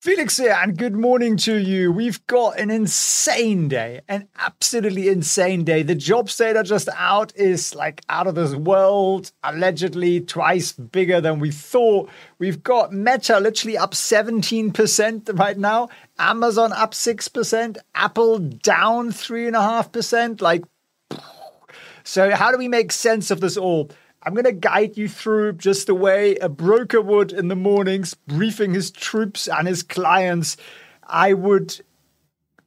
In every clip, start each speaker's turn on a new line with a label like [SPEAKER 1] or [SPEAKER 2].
[SPEAKER 1] Felix here, and good morning to you. We've got an insane day, an absolutely insane day. The jobs data just out is like out of this world, allegedly twice bigger than we thought. We've got Meta literally up 17% right now, Amazon up 6%, Apple down 3.5%. Like, so how do we make sense of this all? I'm going to guide you through just the way a broker would in the mornings, briefing his troops and his clients. I would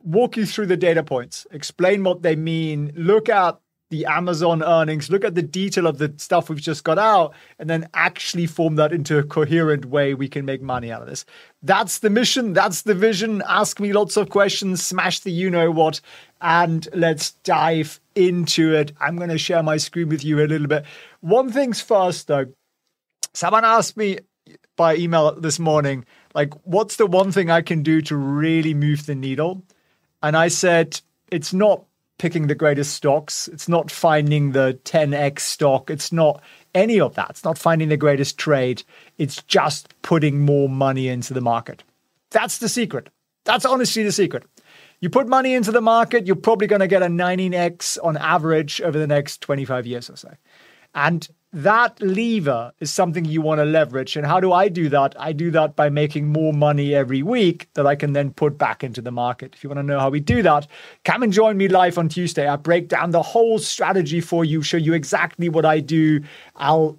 [SPEAKER 1] walk you through the data points, explain what they mean, look at the Amazon earnings, look at the detail of the stuff we've just got out, and then actually form that into a coherent way we can make money out of this. That's the mission. That's the vision. Ask me lots of questions, smash the you know what, and let's dive into it. I'm going to share my screen with you a little bit. One thing's first, though. Someone asked me by email this morning, like, what's the one thing I can do to really move the needle? And I said, it's not picking the greatest stocks. It's not finding the 10x stock. It's not any of that. It's not finding the greatest trade. It's just putting more money into the market. That's the secret. That's honestly the secret. You put money into the market, you're probably going to get a 19x on average over the next 25 years or so. And that lever is something you want to leverage. And how do I do that? I do that by making more money every week that I can then put back into the market. If you want to know how we do that, come and join me live on Tuesday. I break down the whole strategy for you, show you exactly what I do. I'll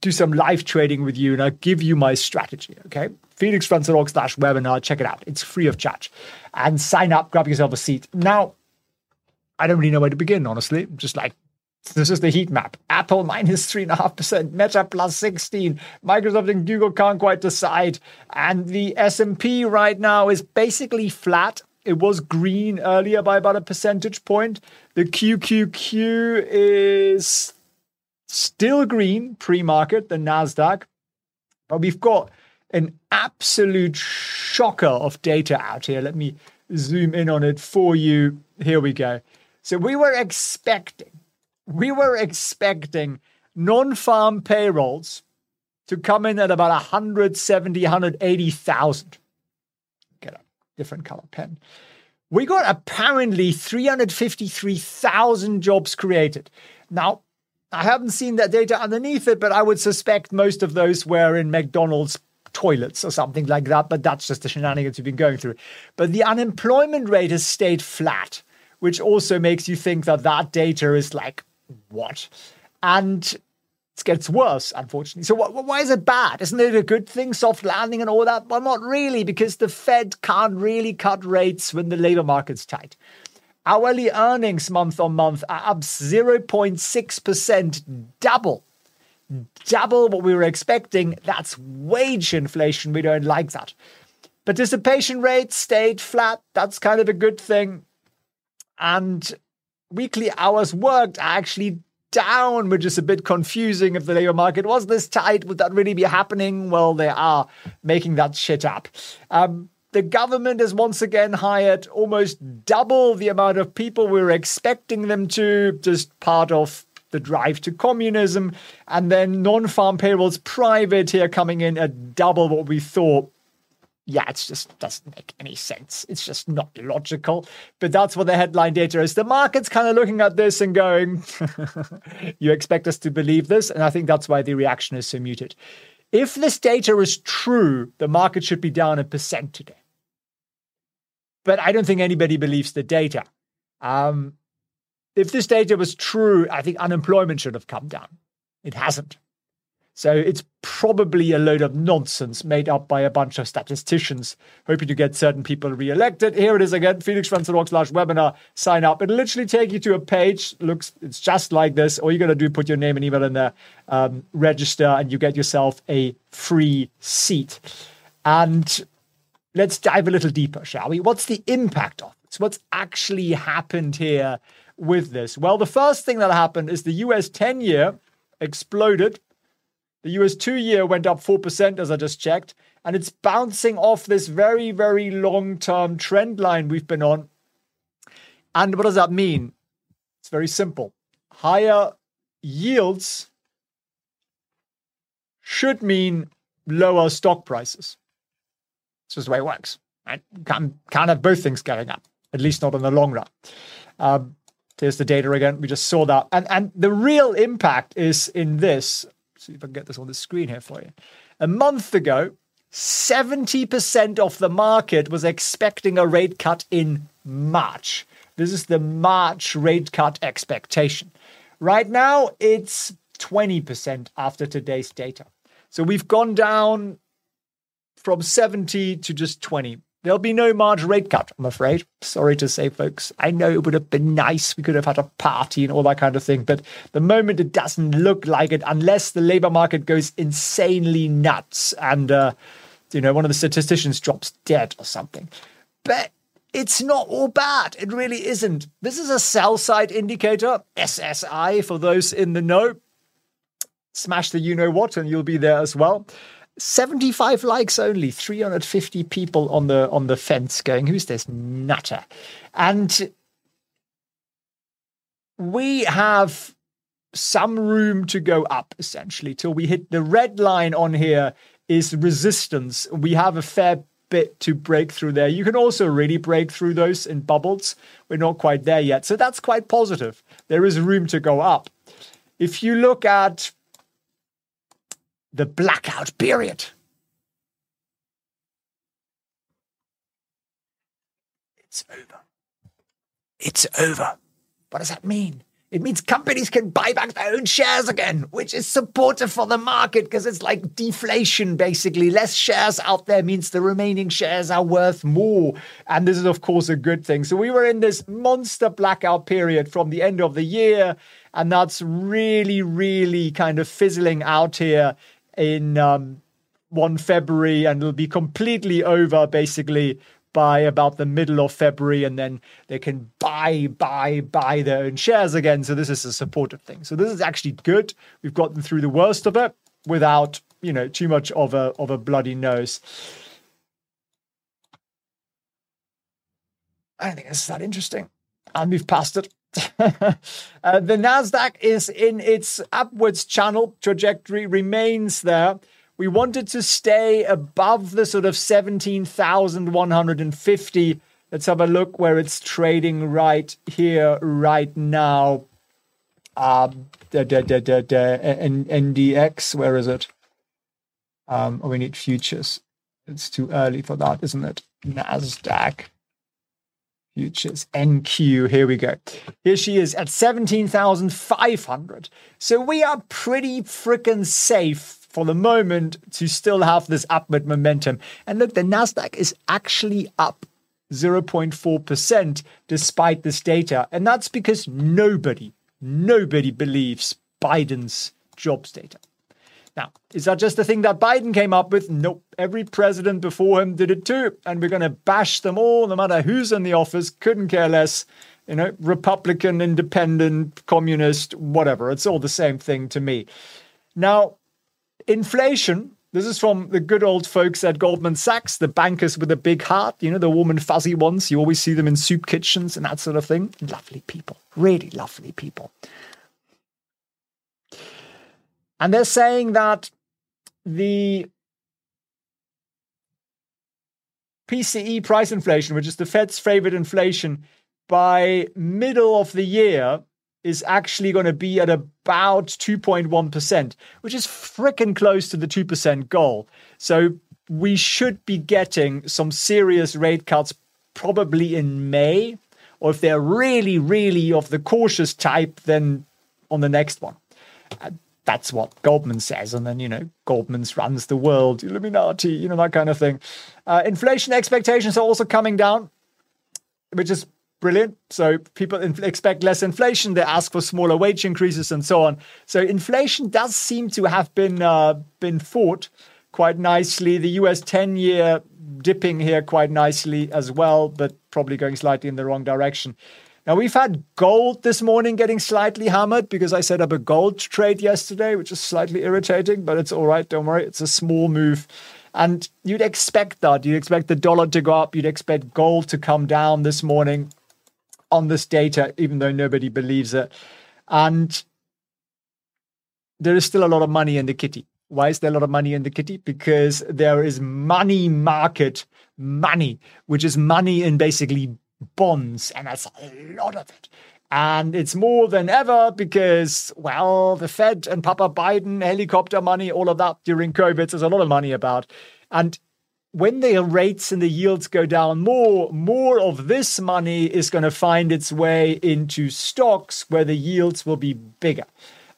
[SPEAKER 1] do some live trading with you and I'll give you my strategy. Okay. FelixFriends.org slash webinar. Check it out. It's free of charge. And sign up, grab yourself a seat. Now, I don't really know where to begin, honestly. Just like this is the heat map. Apple minus 3.5%, Meta plus 16. Microsoft and Google can't quite decide. And the S&P right now is basically flat. It was green earlier by about a percentage point. The QQQ is still green pre-market, the Nasdaq. But we've got an absolute shocker of data out here. Let me zoom in on it for you. Here we go. So we were expecting we were expecting non-farm payrolls to come in at about 170, 180,000. Get a different color pen. We got apparently 353,000 jobs created. Now, I haven't seen that data underneath it, but I would suspect most of those were in McDonald's toilets or something like that. But that's just the shenanigans we've been going through. But the unemployment rate has stayed flat, which also makes you think that that data is like what? And it gets worse, unfortunately. So, why is it bad? Isn't it a good thing, soft landing and all that? Well, not really, because the Fed can't really cut rates when the labor market's tight. Hourly earnings month on month are up 0.6%, double. Double what we were expecting. That's wage inflation. We don't like that. Participation rate stayed flat. That's kind of a good thing. And weekly hours worked are actually down, which is a bit confusing if the labor market was this tight. Would that really be happening? Well, they are making that shit up. Um, the government has once again hired almost double the amount of people we were expecting them to, just part of the drive to communism. And then non farm payrolls private here coming in at double what we thought yeah, it just doesn't make any sense. It's just not logical. But that's what the headline data is. The market's kind of looking at this and going, you expect us to believe this? And I think that's why the reaction is so muted. If this data is true, the market should be down a percent today. But I don't think anybody believes the data. Um, if this data was true, I think unemployment should have come down. It hasn't. So it's probably a load of nonsense made up by a bunch of statisticians hoping to get certain people re-elected. Here it is again, Felix felixfriends.org slash webinar, sign up. It'll literally take you to a page. Looks, it's just like this. All you're going to do, put your name and email in there, um, register, and you get yourself a free seat. And let's dive a little deeper, shall we? What's the impact of this? What's actually happened here with this? Well, the first thing that happened is the US 10 year exploded the US two year went up 4%, as I just checked, and it's bouncing off this very, very long term trend line we've been on. And what does that mean? It's very simple. Higher yields should mean lower stock prices. It's just the way it works. Right? Can't, can't have both things going up, at least not in the long run. Um, there's the data again. We just saw that. And, and the real impact is in this. See if I can get this on the screen here for you. A month ago, 70% of the market was expecting a rate cut in March. This is the March rate cut expectation. Right now, it's 20% after today's data. So we've gone down from 70 to just 20. There'll be no March rate cut, I'm afraid. Sorry to say, folks. I know it would have been nice. We could have had a party and all that kind of thing. But the moment it doesn't look like it, unless the labor market goes insanely nuts and, uh, you know, one of the statisticians drops dead or something. But it's not all bad. It really isn't. This is a sell side indicator, SSI, for those in the know. Smash the you know what, and you'll be there as well. 75 likes only 350 people on the on the fence going who's this nutter? And we have some room to go up essentially till we hit the red line on here is resistance. We have a fair bit to break through there. You can also really break through those in bubbles. We're not quite there yet. So that's quite positive. There is room to go up. If you look at the blackout period. It's over. It's over. What does that mean? It means companies can buy back their own shares again, which is supportive for the market because it's like deflation, basically. Less shares out there means the remaining shares are worth more. And this is, of course, a good thing. So we were in this monster blackout period from the end of the year. And that's really, really kind of fizzling out here in um, 1 February and it'll be completely over basically by about the middle of February, and then they can buy, buy, buy their own shares again. So this is a supportive thing. So this is actually good. We've gotten through the worst of it without, you know, too much of a of a bloody nose. I don't think this is that interesting. And we've passed it. uh, the Nasdaq is in its upwards channel trajectory, remains there. We wanted to stay above the sort of 17,150. Let's have a look where it's trading right here, right now. Um, da, da, da, da, da, NDX, where is it? Um, oh, we need futures. It's too early for that, isn't it? Nasdaq futures NQ. Here we go. Here she is at 17,500. So we are pretty freaking safe for the moment to still have this upward momentum. And look, the Nasdaq is actually up 0.4% despite this data. And that's because nobody, nobody believes Biden's jobs data. Now, is that just a thing that Biden came up with? Nope. Every president before him did it too. And we're going to bash them all, no matter who's in the office. Couldn't care less. You know, Republican, independent, communist, whatever. It's all the same thing to me. Now, inflation. This is from the good old folks at Goldman Sachs, the bankers with a big heart, you know, the warm and fuzzy ones. You always see them in soup kitchens and that sort of thing. Lovely people, really lovely people. And they're saying that the PCE price inflation, which is the Fed's favorite inflation, by middle of the year is actually going to be at about 2.1%, which is freaking close to the 2% goal. So we should be getting some serious rate cuts probably in May, or if they're really, really of the cautious type, then on the next one that's what Goldman says. And then, you know, Goldman's runs the world, Illuminati, you know, that kind of thing. Uh, inflation expectations are also coming down, which is brilliant. So people expect less inflation. They ask for smaller wage increases and so on. So inflation does seem to have been uh, been fought quite nicely. The US 10 year dipping here quite nicely as well, but probably going slightly in the wrong direction. Now, we've had gold this morning getting slightly hammered because I set up a gold trade yesterday, which is slightly irritating, but it's all right. Don't worry. It's a small move. And you'd expect that. You'd expect the dollar to go up. You'd expect gold to come down this morning on this data, even though nobody believes it. And there is still a lot of money in the kitty. Why is there a lot of money in the kitty? Because there is money market money, which is money in basically bonds, and that's a lot of it. And it's more than ever because, well, the Fed and Papa Biden, helicopter money, all of that during COVID, there's a lot of money about. And when the rates and the yields go down more, more of this money is going to find its way into stocks where the yields will be bigger.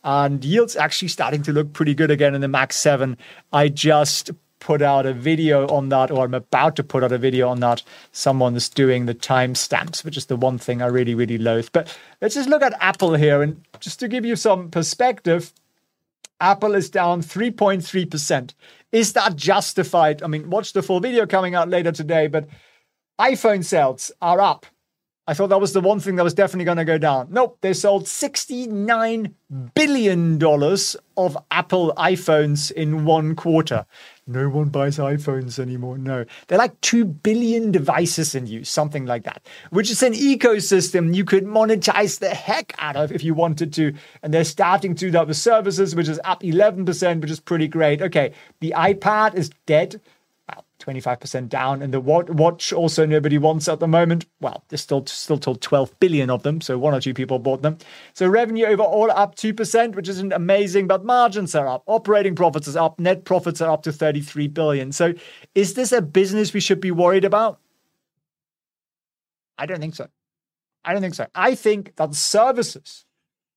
[SPEAKER 1] And yields actually starting to look pretty good again in the Mag 7. I just put out a video on that, or I'm about to put out a video on that. Someone's doing the timestamps, which is the one thing I really, really loathe. But let's just look at Apple here. And just to give you some perspective, Apple is down 3.3%. Is that justified? I mean, watch the full video coming out later today, but iPhone sales are up. I thought that was the one thing that was definitely going to go down. Nope, they sold $69 billion of Apple iPhones in one quarter no one buys iPhones anymore. No, they're like 2 billion devices in use, something like that, which is an ecosystem you could monetize the heck out of if you wanted to. And they're starting to do that with services, which is up 11%, which is pretty great. Okay, the iPad is dead. 25% down. And the watch also nobody wants at the moment. Well, there's still still told 12 billion of them, so one or two people bought them. So revenue overall up 2%, which isn't amazing, but margins are up. Operating profits is up. Net profits are up to 33 billion. So is this a business we should be worried about? I don't think so. I don't think so. I think that services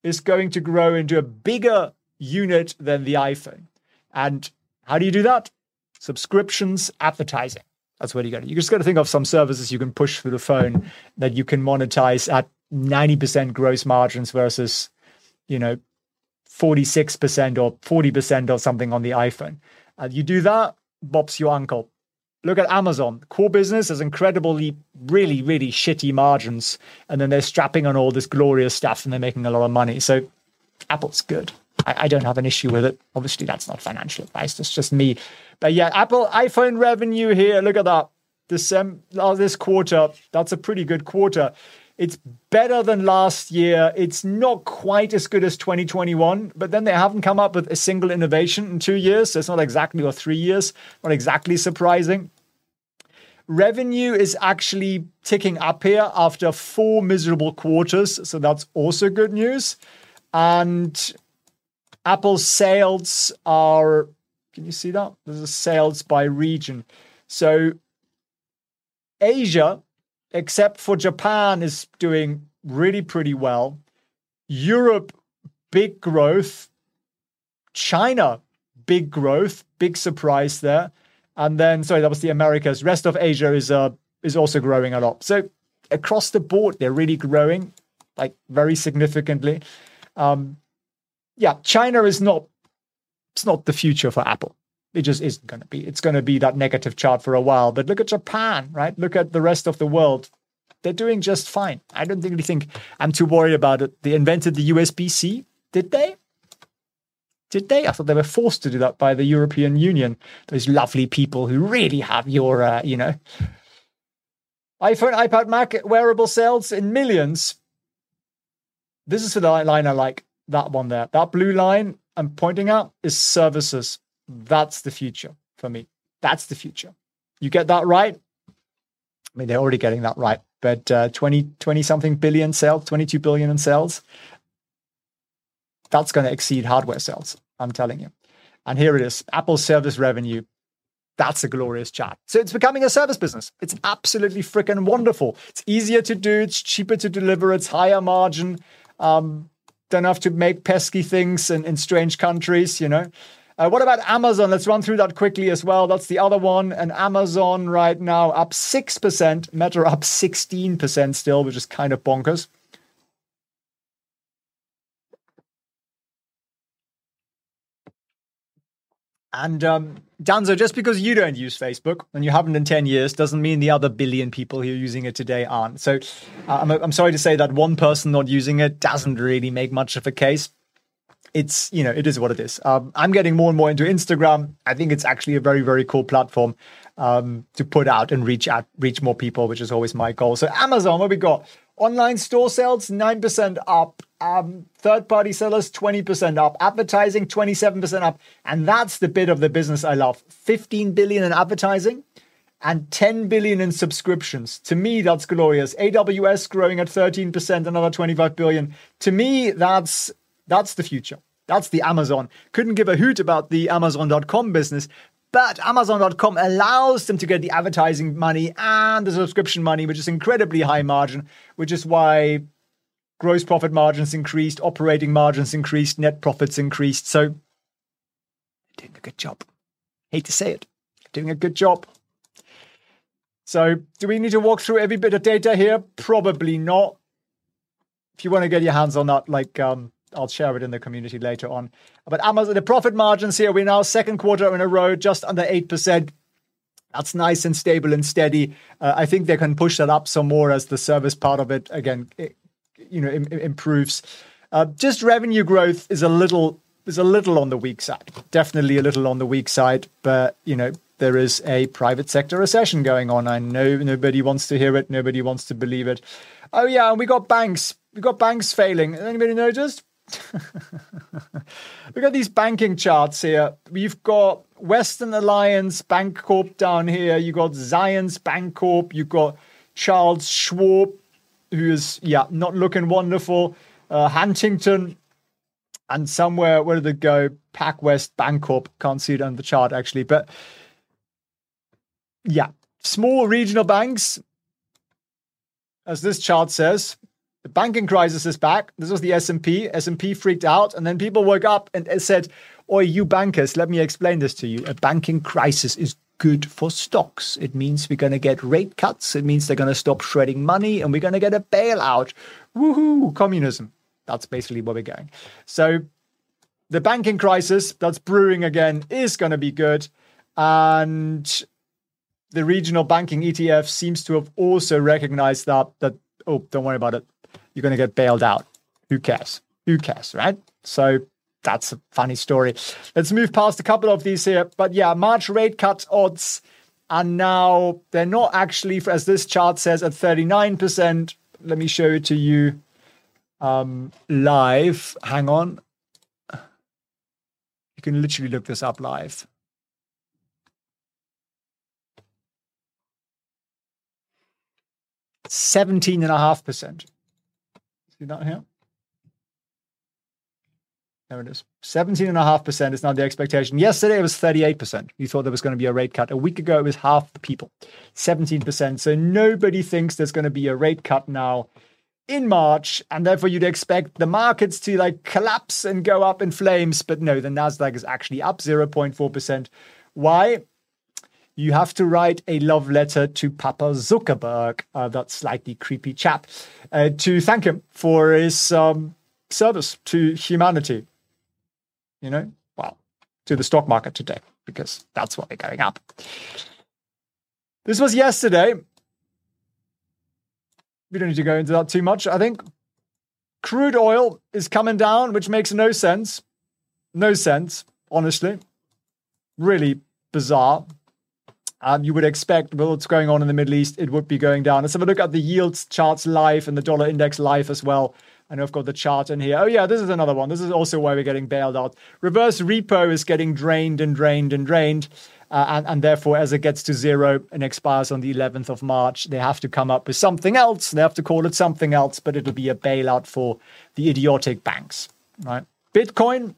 [SPEAKER 1] is going to grow into a bigger unit than the iPhone. And how do you do that? Subscriptions, advertising. That's where you got it. You just got to think of some services you can push through the phone that you can monetize at 90% gross margins versus, you know, 46% or 40% or something on the iPhone. Uh, you do that, Bob's your uncle. Look at Amazon. Core business has incredibly, really, really shitty margins. And then they're strapping on all this glorious stuff and they're making a lot of money. So Apple's good. I, I don't have an issue with it. Obviously, that's not financial advice. That's just me but yeah, Apple iPhone revenue here. Look at that. December, oh, this quarter, that's a pretty good quarter. It's better than last year. It's not quite as good as 2021, but then they haven't come up with a single innovation in two years. So it's not exactly, or three years, not exactly surprising. Revenue is actually ticking up here after four miserable quarters. So that's also good news. And Apple's sales are can you see that? There's a sales by region. So Asia, except for Japan, is doing really pretty well. Europe, big growth. China, big growth, big surprise there. And then, sorry, that was the Americas. Rest of Asia is uh, is also growing a lot. So across the board, they're really growing, like very significantly. Um, yeah, China is not it's not the future for Apple. It just isn't going to be. It's going to be that negative chart for a while. But look at Japan, right? Look at the rest of the world. They're doing just fine. I don't really think I'm too worried about it. They invented the USB C, did they? Did they? I thought they were forced to do that by the European Union. Those lovely people who really have your, uh, you know, iPhone, iPad, Mac wearable sales in millions. This is for the line I like. That one there. That blue line I'm pointing out is services. That's the future for me. That's the future. You get that right. I mean, they're already getting that right, but uh, 20, 20 something billion sales, 22 billion in sales. That's going to exceed hardware sales. I'm telling you. And here it is Apple service revenue. That's a glorious chart. So it's becoming a service business. It's absolutely freaking wonderful. It's easier to do, it's cheaper to deliver, it's higher margin. Um, don't have to make pesky things in, in strange countries, you know. Uh, what about Amazon? Let's run through that quickly as well. That's the other one. And Amazon right now up 6%, Meta up 16% still, which is kind of bonkers. And um, Danzo, just because you don't use Facebook and you haven't in 10 years doesn't mean the other billion people who are using it today aren't. So uh, I'm, I'm sorry to say that one person not using it doesn't really make much of a case. It's, you know, it is what it is. Um, I'm getting more and more into Instagram. I think it's actually a very, very cool platform um, to put out and reach out, reach more people, which is always my goal. So Amazon, what we got? Online store sales, 9% up. Um, third party sellers, 20% up. Advertising, 27% up. And that's the bit of the business I love. 15 billion in advertising and 10 billion in subscriptions. To me, that's glorious. AWS growing at 13%, another 25 billion. To me, that's that's the future. That's the Amazon. Couldn't give a hoot about the Amazon.com business, but Amazon.com allows them to get the advertising money and the subscription money, which is incredibly high margin, which is why gross profit margins increased, operating margins increased, net profits increased. So, doing a good job. Hate to say it, doing a good job. So, do we need to walk through every bit of data here? Probably not. If you want to get your hands on that, like um, I'll share it in the community later on. But Amazon, the profit margins here, we're now second quarter in a row, just under 8%. That's nice and stable and steady. Uh, I think they can push that up some more as the service part of it, again, it, you know, Im- improves. Uh, just revenue growth is a little is a little on the weak side. Definitely a little on the weak side, but you know, there is a private sector recession going on. I know nobody wants to hear it, nobody wants to believe it. Oh yeah, and we got banks. We got banks failing. Anybody noticed? Look at these banking charts here. We've got Western Alliance Bancorp down here. You got Zions Bancorp. You got Charles Schwab, who is yeah not looking wonderful. Uh, Huntington, and somewhere where did it go? PacWest Bancorp. Can't see it on the chart actually, but yeah, small regional banks, as this chart says, the banking crisis is back. This was the S&P. S&P freaked out, and then people woke up and said, "Oi, you bankers, let me explain this to you. A banking crisis is good for stocks. It means we're going to get rate cuts. It means they're going to stop shredding money, and we're going to get a bailout. Woohoo! Communism. That's basically where we're going. So." The banking crisis that's brewing again is going to be good. And the regional banking ETF seems to have also recognized that that oh, don't worry about it you're going to get bailed out. Who cares? Who cares, right? So that's a funny story. Let's move past a couple of these here. But yeah, March rate cut odds are now, they're not actually, as this chart says, at 39%. Let me show it to you um, live. Hang on. You can literally look this up live. Seventeen and a half percent. See that here? There it is. 17.5% is now the expectation. Yesterday it was 38%. You thought there was going to be a rate cut. A week ago it was half the people, 17%. So nobody thinks there's going to be a rate cut now in March. And therefore you'd expect the markets to like collapse and go up in flames. But no, the NASDAQ is actually up 0.4%. Why? you have to write a love letter to Papa Zuckerberg, uh, that slightly creepy chap, uh, to thank him for his um, service to humanity. You know, well, to the stock market today, because that's what they're going up. This was yesterday. We don't need to go into that too much. I think crude oil is coming down, which makes no sense. No sense, honestly. Really bizarre. Um, you would expect with what's going on in the Middle East, it would be going down. Let's have a look at the yields charts live and the dollar index live as well. I know I've got the chart in here. Oh, yeah, this is another one. This is also why we're getting bailed out. Reverse repo is getting drained and drained and drained. Uh, and, and therefore, as it gets to zero and expires on the 11th of March, they have to come up with something else. They have to call it something else, but it'll be a bailout for the idiotic banks, right? Bitcoin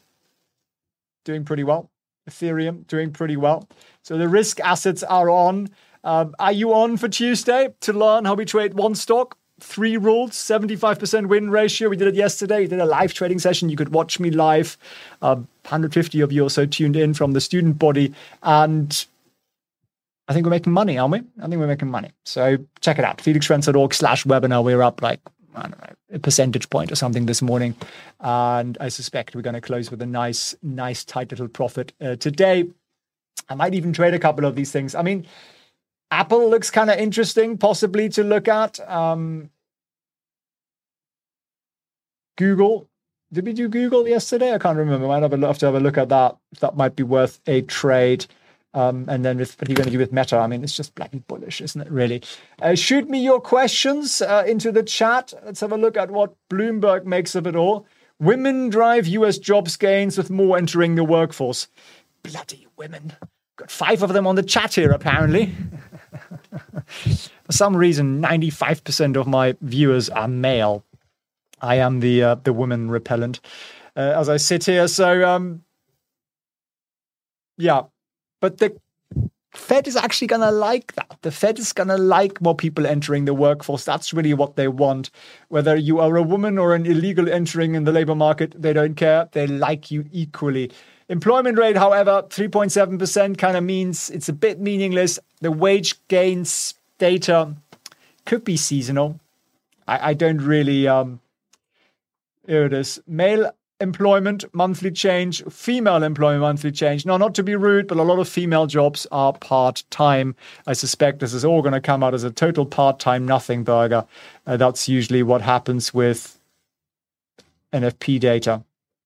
[SPEAKER 1] doing pretty well. Ethereum doing pretty well. So the risk assets are on. Um, are you on for Tuesday to learn how we trade one stock? Three rules, 75% win ratio. We did it yesterday. We did a live trading session. You could watch me live. Um, 150 of you also tuned in from the student body. And I think we're making money, aren't we? I think we're making money. So check it out. felixfriends.org slash webinar. We're up like I don't know, a percentage point or something this morning. And I suspect we're going to close with a nice, nice, tight little profit uh, today. I might even trade a couple of these things. I mean, Apple looks kind of interesting, possibly to look at. Um, Google. Did we do Google yesterday? I can't remember. Might have, a, have to have a look at that. That might be worth a trade. Um, and then with what are you going to do with Meta? I mean, it's just black and bullish, isn't it? Really. Uh, shoot me your questions uh, into the chat. Let's have a look at what Bloomberg makes of it all. Women drive U.S. jobs gains with more entering the workforce. Bloody women. Got five of them on the chat here, apparently. For some reason, 95% of my viewers are male. I am the uh, the woman repellent uh, as I sit here. So um, yeah, but the Fed is actually going to like that. The Fed is going to like more people entering the workforce. That's really what they want. Whether you are a woman or an illegal entering in the labor market, they don't care. They like you equally. Employment rate, however, 3.7% kind of means it's a bit meaningless. The wage gains data could be seasonal. I, I don't really. Um, here it is. Male employment monthly change, female employment monthly change. Now, not to be rude, but a lot of female jobs are part time. I suspect this is all going to come out as a total part time nothing burger. Uh, that's usually what happens with NFP data.